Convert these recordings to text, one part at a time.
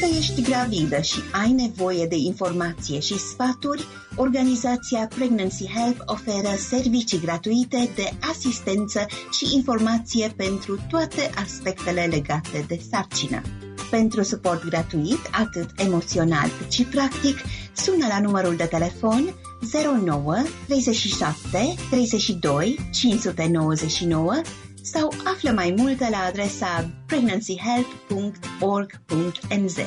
Dacă ești gravidă și ai nevoie de informație și sfaturi, organizația Pregnancy Help oferă servicii gratuite de asistență și informație pentru toate aspectele legate de sarcină. Pentru suport gratuit, atât emoțional cât și practic, sună la numărul de telefon 09 37 32 599 sau află mai multe la adresa pregnancyhelp.org.nz.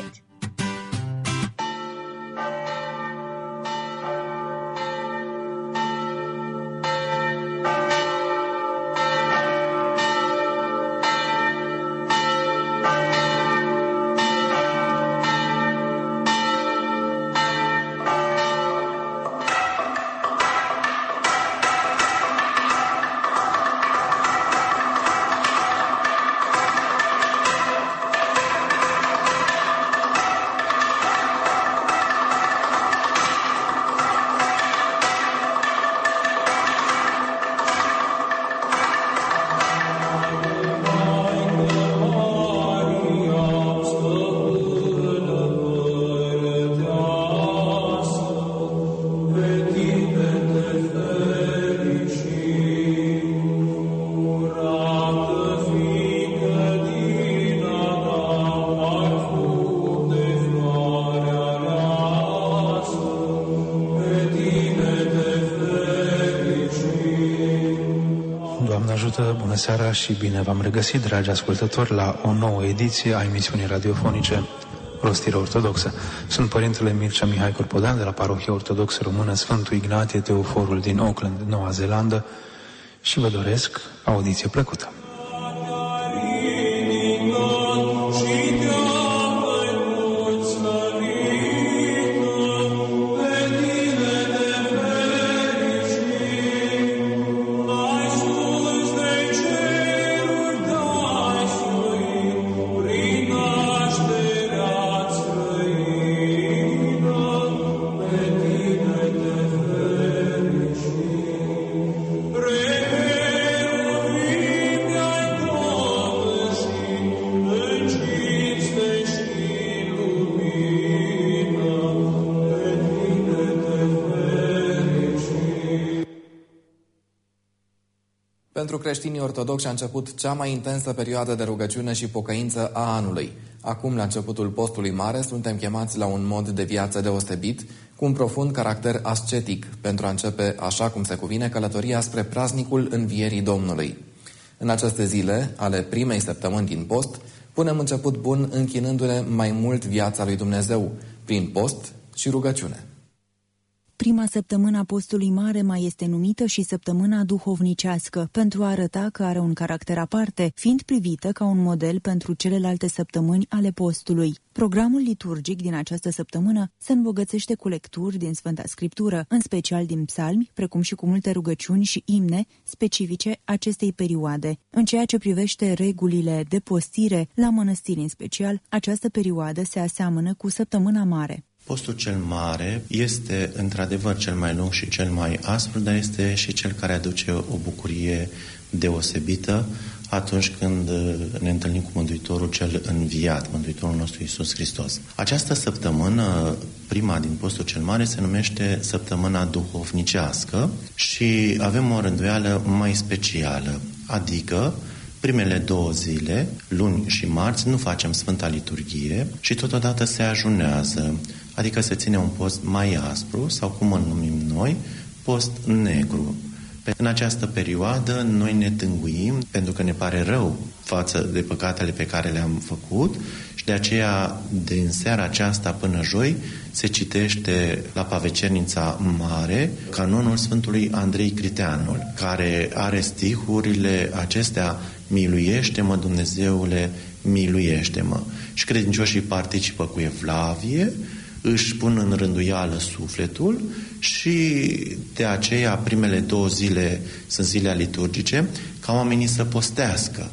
și bine v-am regăsit, dragi ascultători, la o nouă ediție a emisiunii radiofonice Rostire Ortodoxă. Sunt Părintele Mircea Mihai Corpodan de la Parohia Ortodoxă Română Sfântul Ignatie Teoforul din Auckland, Noua Zeelandă și vă doresc audiție plăcută. Creștinii ortodoxi a început cea mai intensă perioadă de rugăciune și pocăință a anului. Acum, la începutul postului mare, suntem chemați la un mod de viață deosebit, cu un profund caracter ascetic, pentru a începe, așa cum se cuvine, călătoria spre praznicul învierii Domnului. În aceste zile, ale primei săptămâni din post, punem început bun închinându-ne mai mult viața lui Dumnezeu, prin post și rugăciune. Prima săptămână a postului mare mai este numită și săptămâna duhovnicească, pentru a arăta că are un caracter aparte, fiind privită ca un model pentru celelalte săptămâni ale postului. Programul liturgic din această săptămână se îmbogățește cu lecturi din Sfânta Scriptură, în special din psalmi, precum și cu multe rugăciuni și imne specifice acestei perioade. În ceea ce privește regulile de postire, la mănăstiri în special, această perioadă se aseamănă cu săptămâna mare. Postul cel mare este într-adevăr cel mai lung și cel mai aspru, dar este și cel care aduce o bucurie deosebită atunci când ne întâlnim cu Mântuitorul cel înviat, Mântuitorul nostru Iisus Hristos. Această săptămână, prima din postul cel mare, se numește săptămâna duhovnicească și avem o rânduială mai specială, adică primele două zile, luni și marți, nu facem Sfânta Liturghie și totodată se ajunează adică se ține un post mai aspru sau cum îl numim noi, post negru. În această perioadă noi ne tânguim pentru că ne pare rău față de păcatele pe care le-am făcut și de aceea din seara aceasta până joi se citește la Pavecernița Mare canonul Sfântului Andrei Criteanul, care are stihurile acestea Miluiește-mă, Dumnezeule, miluiește-mă. Și credincioșii participă cu Evlavie, își pun în rânduială sufletul și de aceea primele două zile sunt zile liturgice ca oamenii să postească.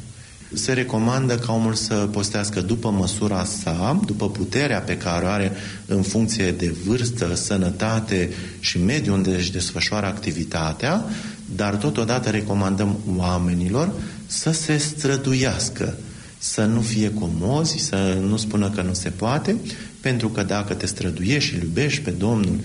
Se recomandă ca omul să postească după măsura sa, după puterea pe care o are în funcție de vârstă, sănătate și mediul unde își desfășoară activitatea, dar totodată recomandăm oamenilor să se străduiască să nu fie comozi, să nu spună că nu se poate, pentru că dacă te străduiești și îl iubești pe Domnul,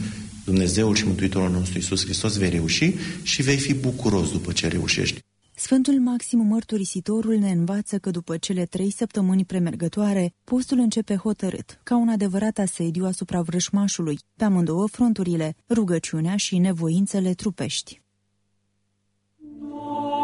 Dumnezeul și Mântuitorul nostru Iisus Hristos, vei reuși și vei fi bucuros după ce reușești. Sfântul Maxim Mărturisitorul ne învață că după cele trei săptămâni premergătoare, postul începe hotărât, ca un adevărat asediu asupra vrășmașului, pe amândouă fronturile, rugăciunea și nevoințele trupești. Oh.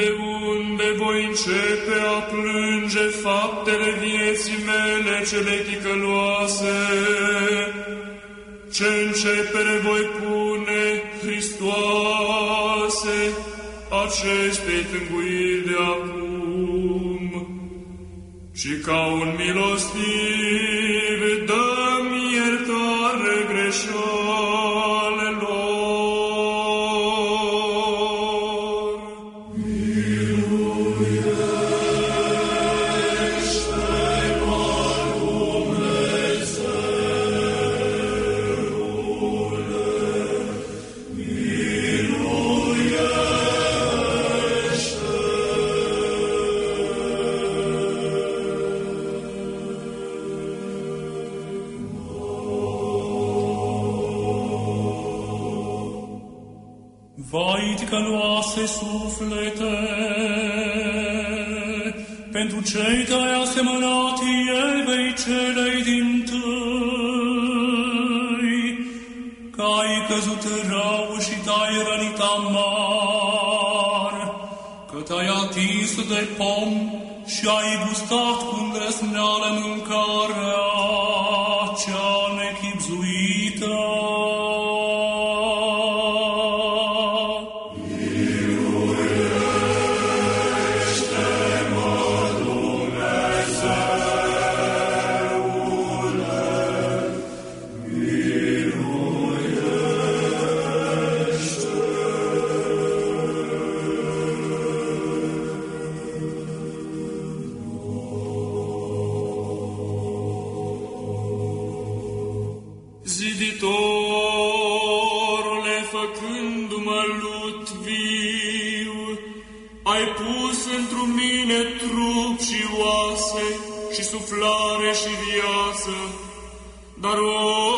De unde voi începe a plânge faptele vieții mele cele ticăloase? Ce începere voi pune, Hristoase, acestei tânguiri de acum? Și ca un milostiv pom și ai gustat cu îndrăsneală mâncarea Ziditorule, făcându-mă lut viu, ai pus într mine trup și oase și suflare și viață, dar o,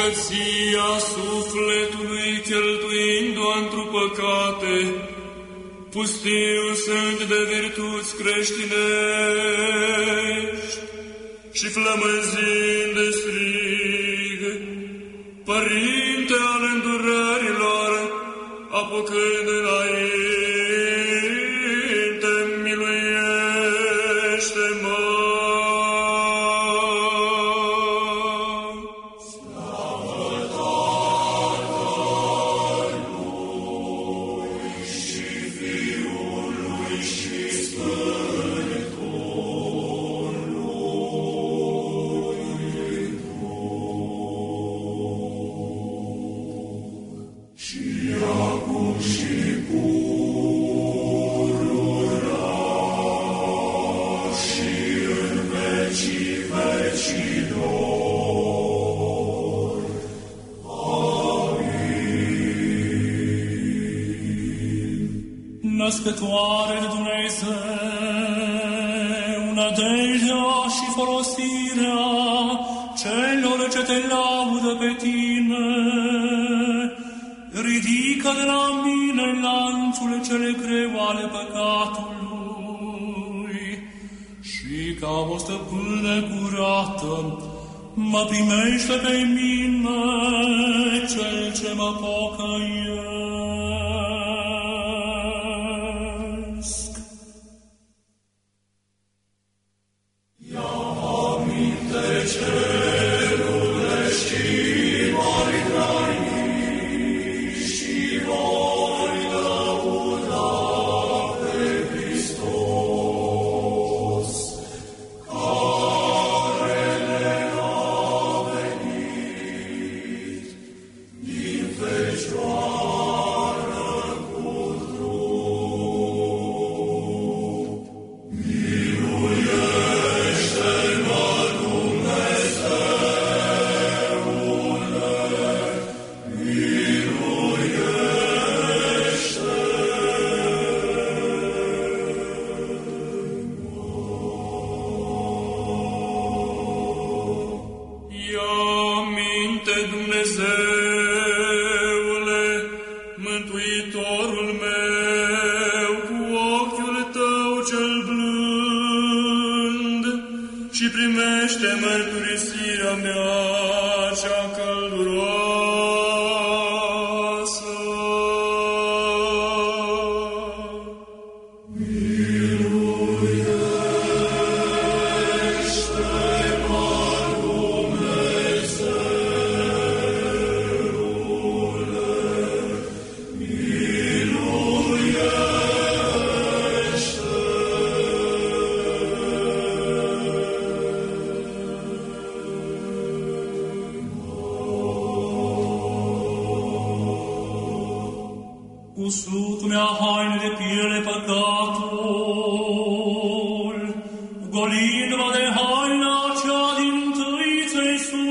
Bogăția sufletului cheltuind-o într păcate, pustiu sunt de virtuți creștinești și flămânzind de strig, Părinte al îndurărilor, apucând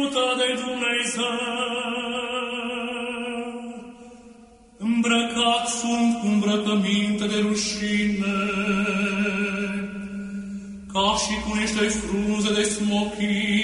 sfântă de Dumnezeu. Îmbrăcat sunt cu îmbrăcăminte de rușine, ca și cu niște frunze de smochin,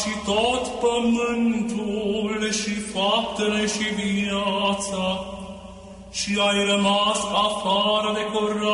și tot pământul și faptele și viața. Și ai rămas afară de curaj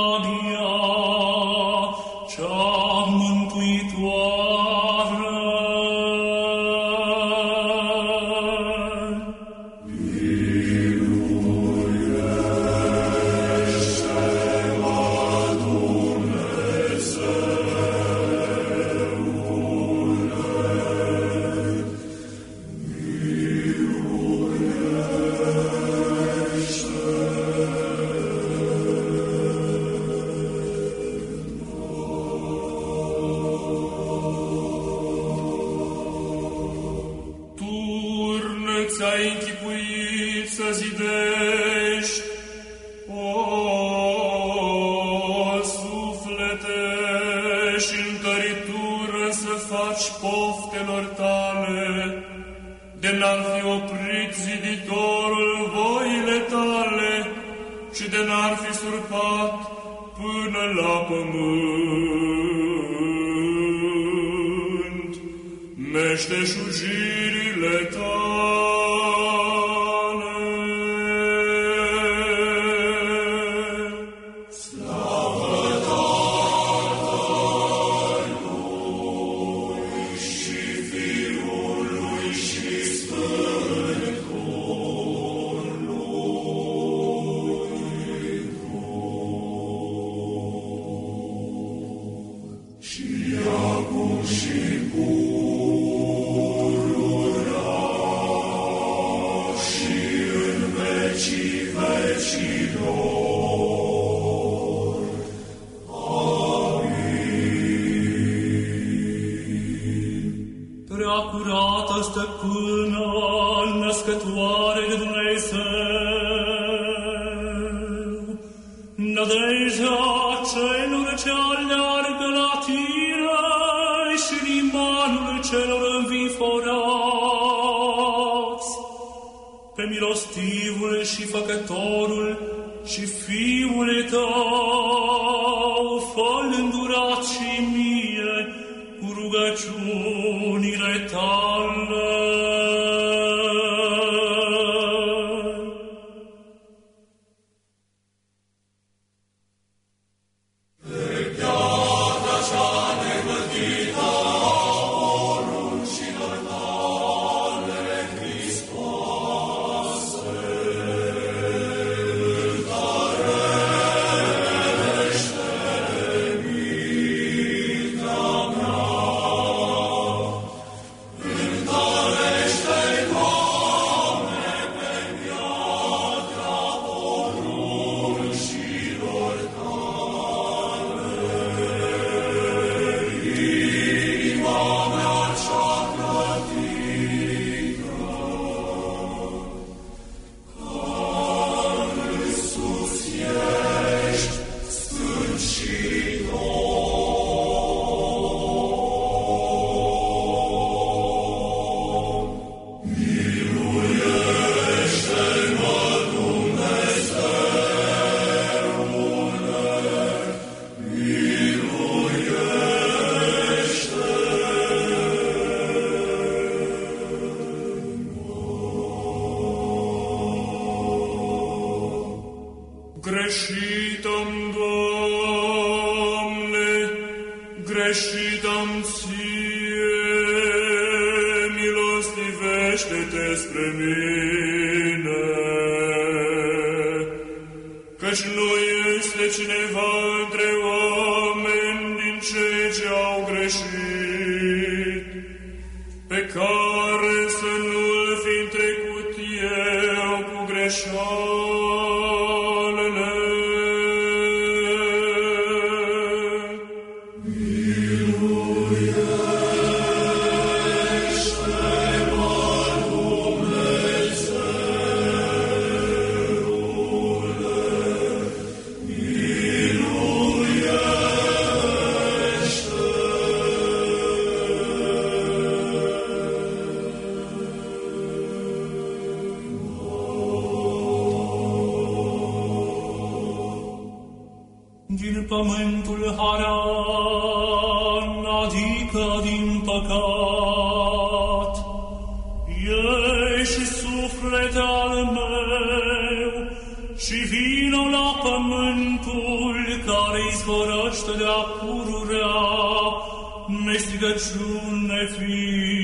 Jesus.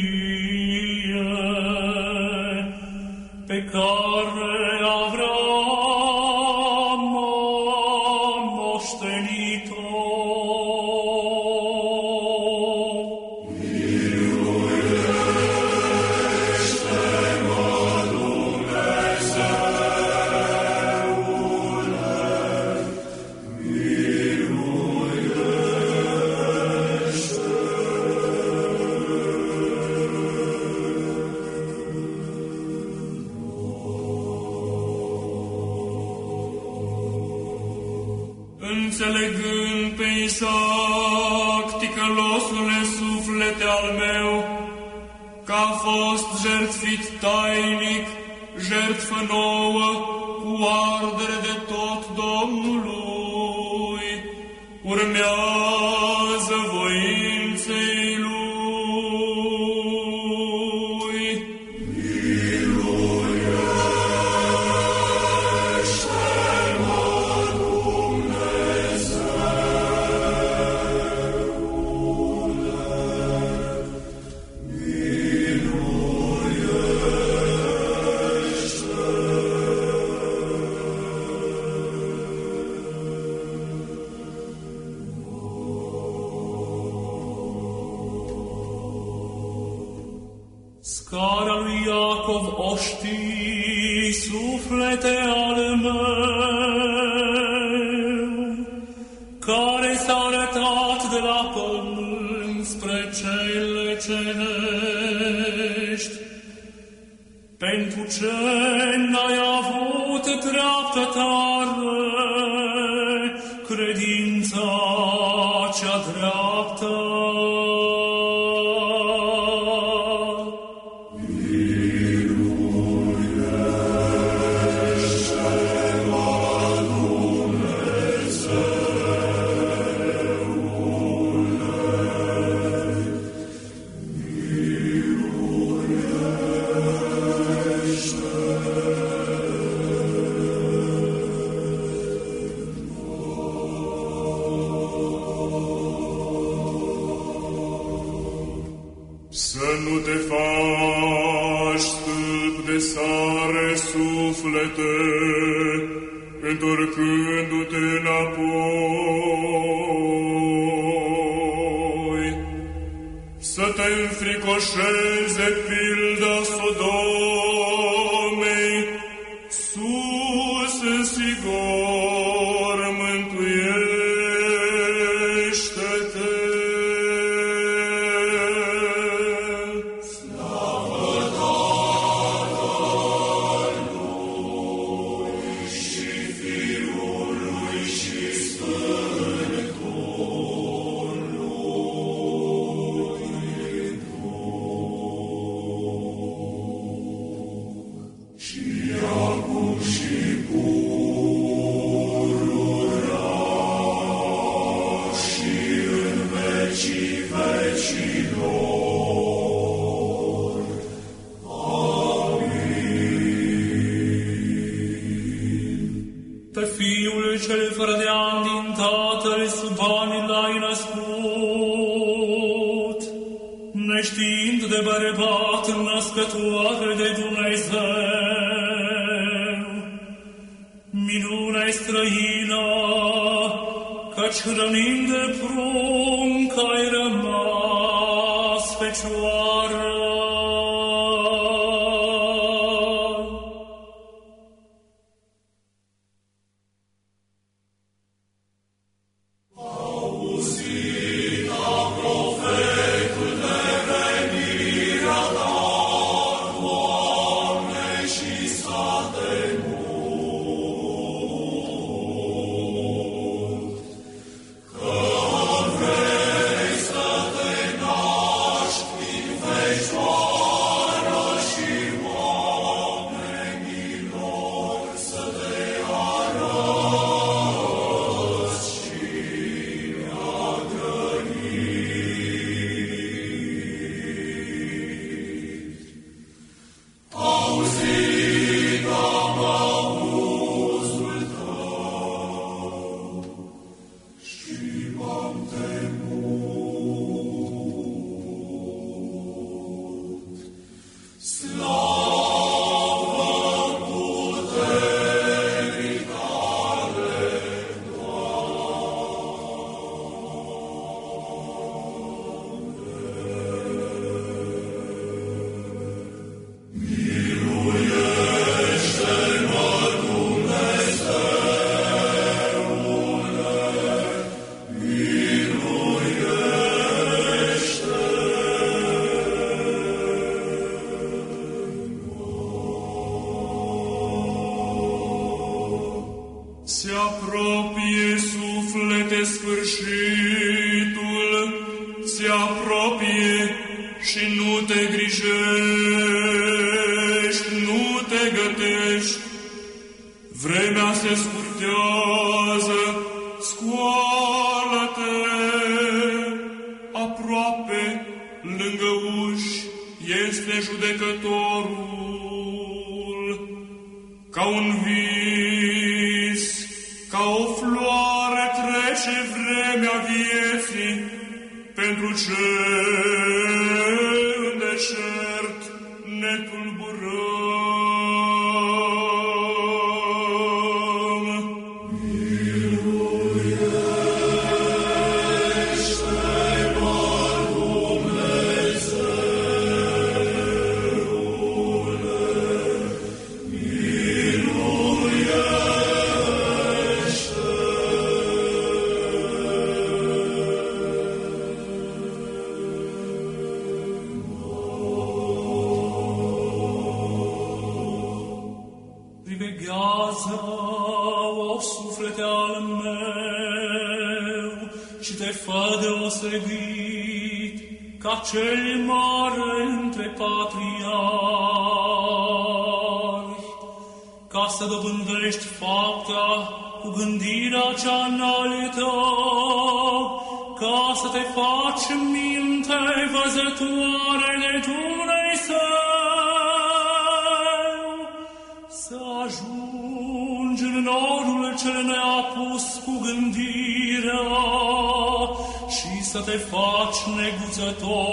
verdient. fiind de bărbat născătoare de Dumnezeu, minunea străină, căci hrănind de prunc, apropie suflete sfârșitul, se apropie și nu te grijești, nu te gătești. Vremea se scurtează. faci neguțător,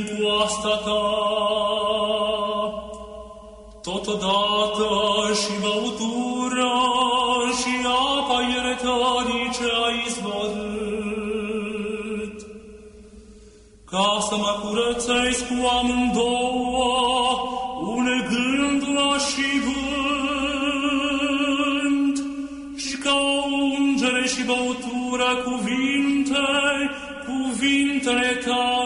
din coasta ta. Totodată și băutura și apa iertării ce ai izvorât, ca să mă curățesc cu amândouă, unegându-la și vânt, și ca o ungere și băutura cuvinte, cuvintele tale,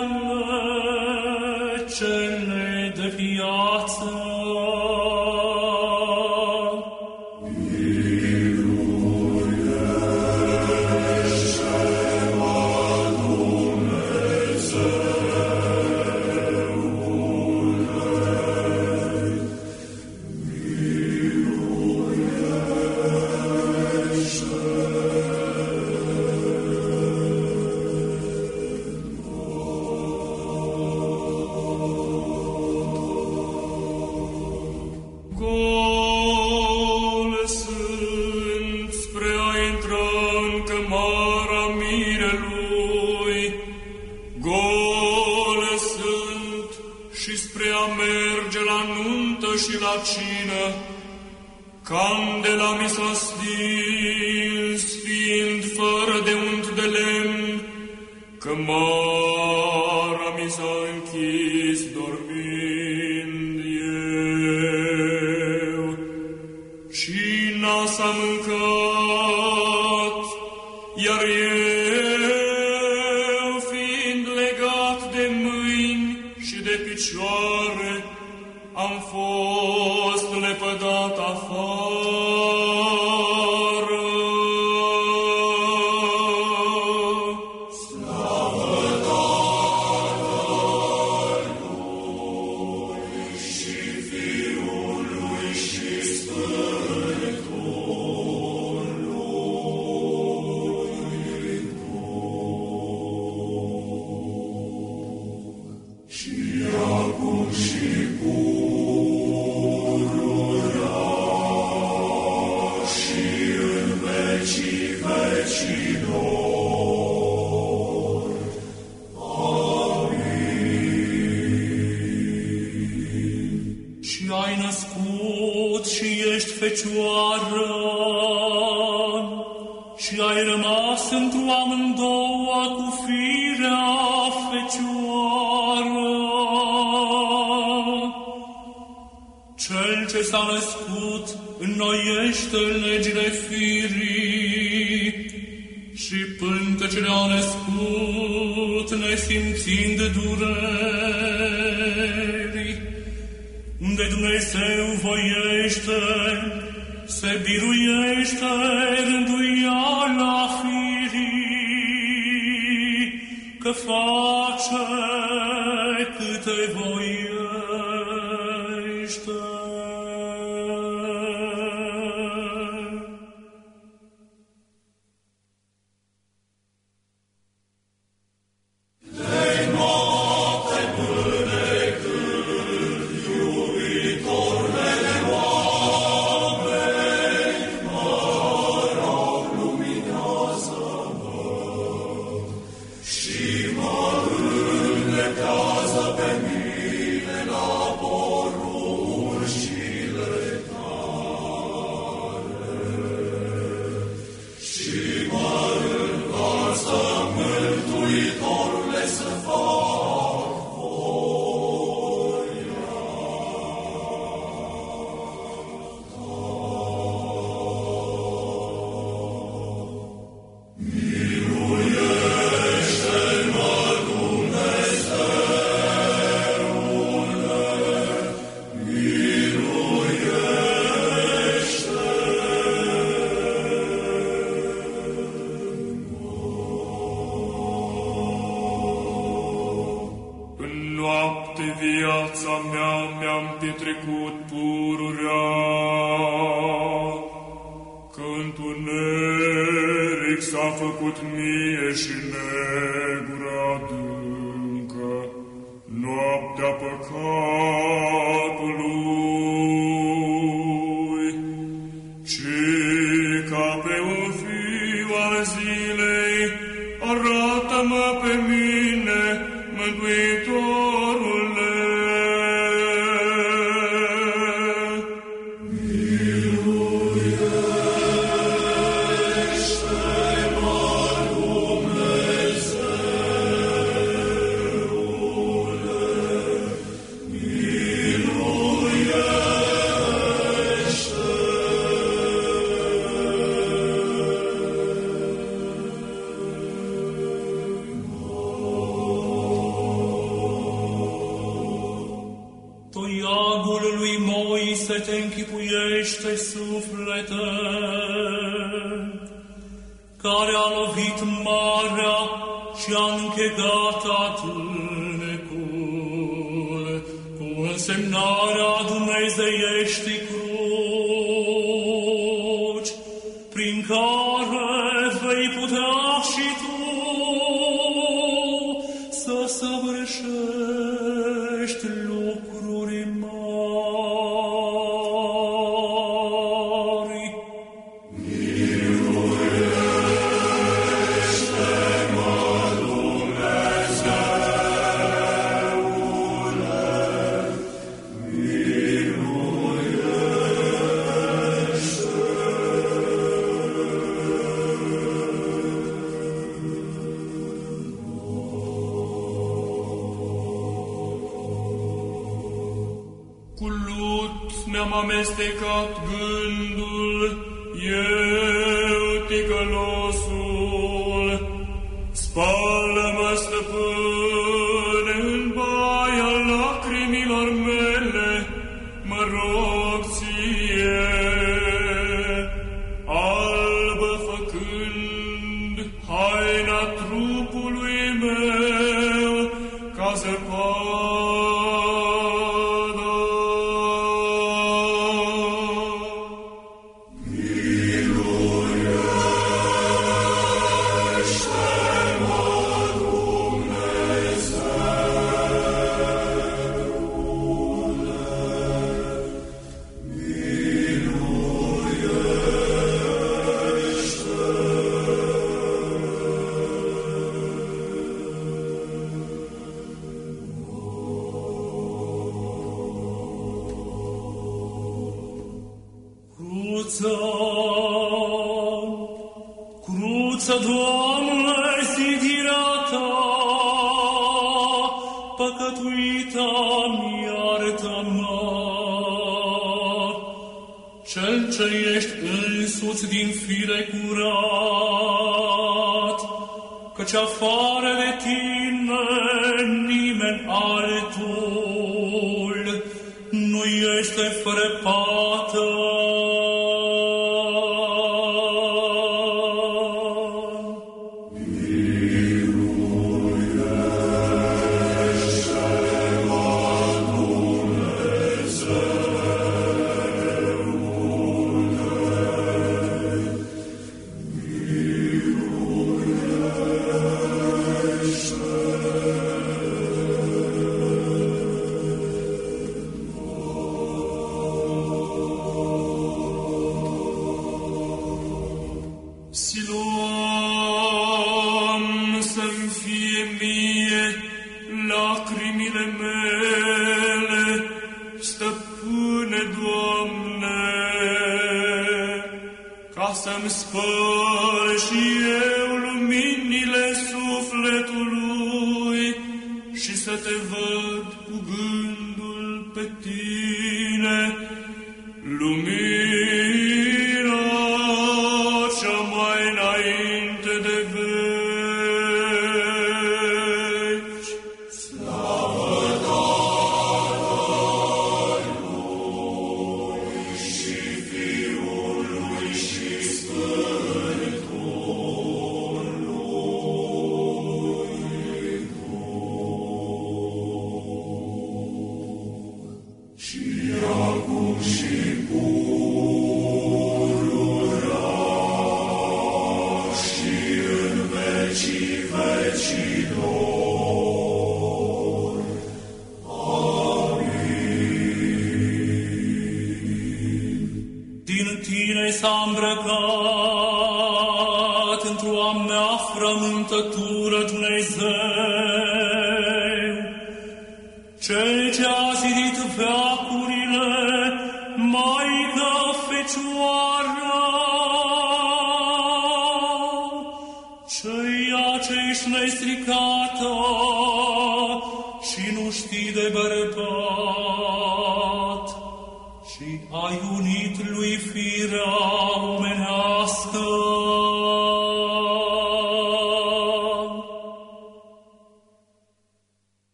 Amen. care a lovit marea și a închegat atâlnecul, cu însemnarea dumnezeieștii cruța, cruța, Doamne, sidirea ta, păcătuita mi-arăta cel ce ești însuți din fire curat, căci afară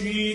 Krishna.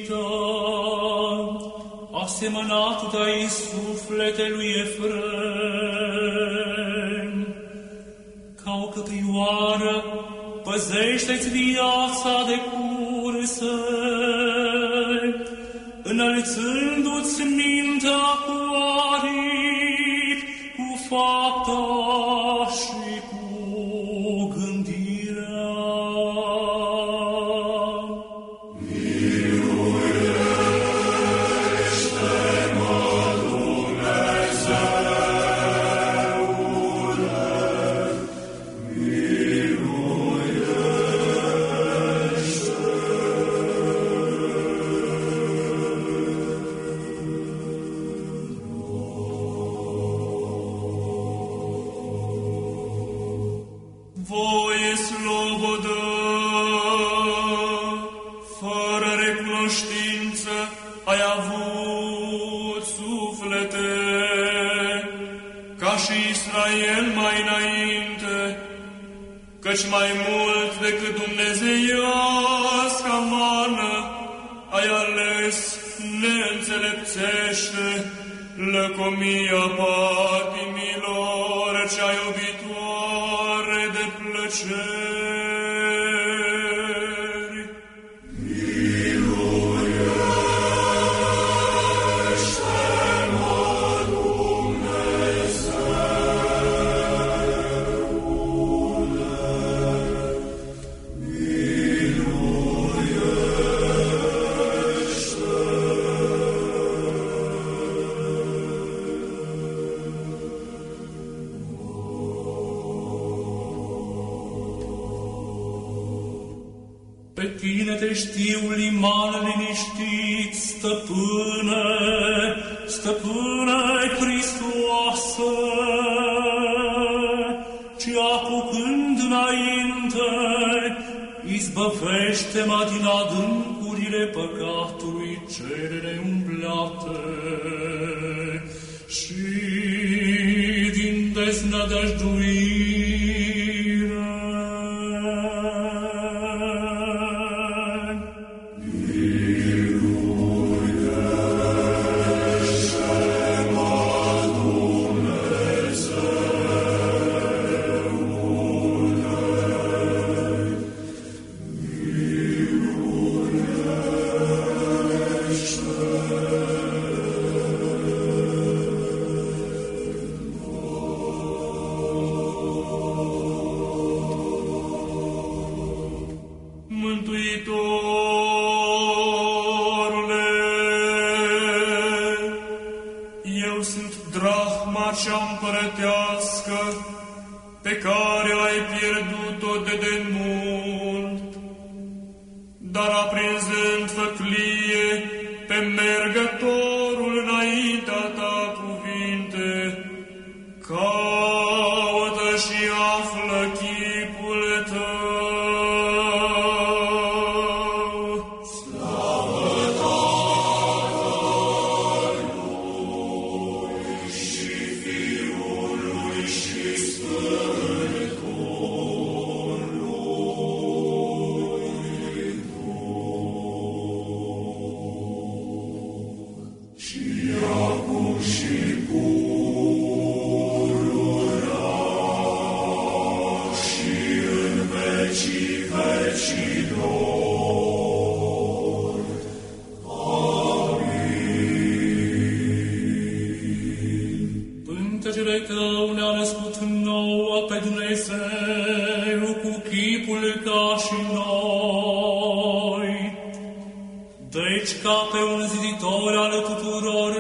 Ziditor al tuturor,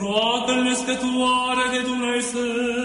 roagă-ne scătoare de Dumnezeu,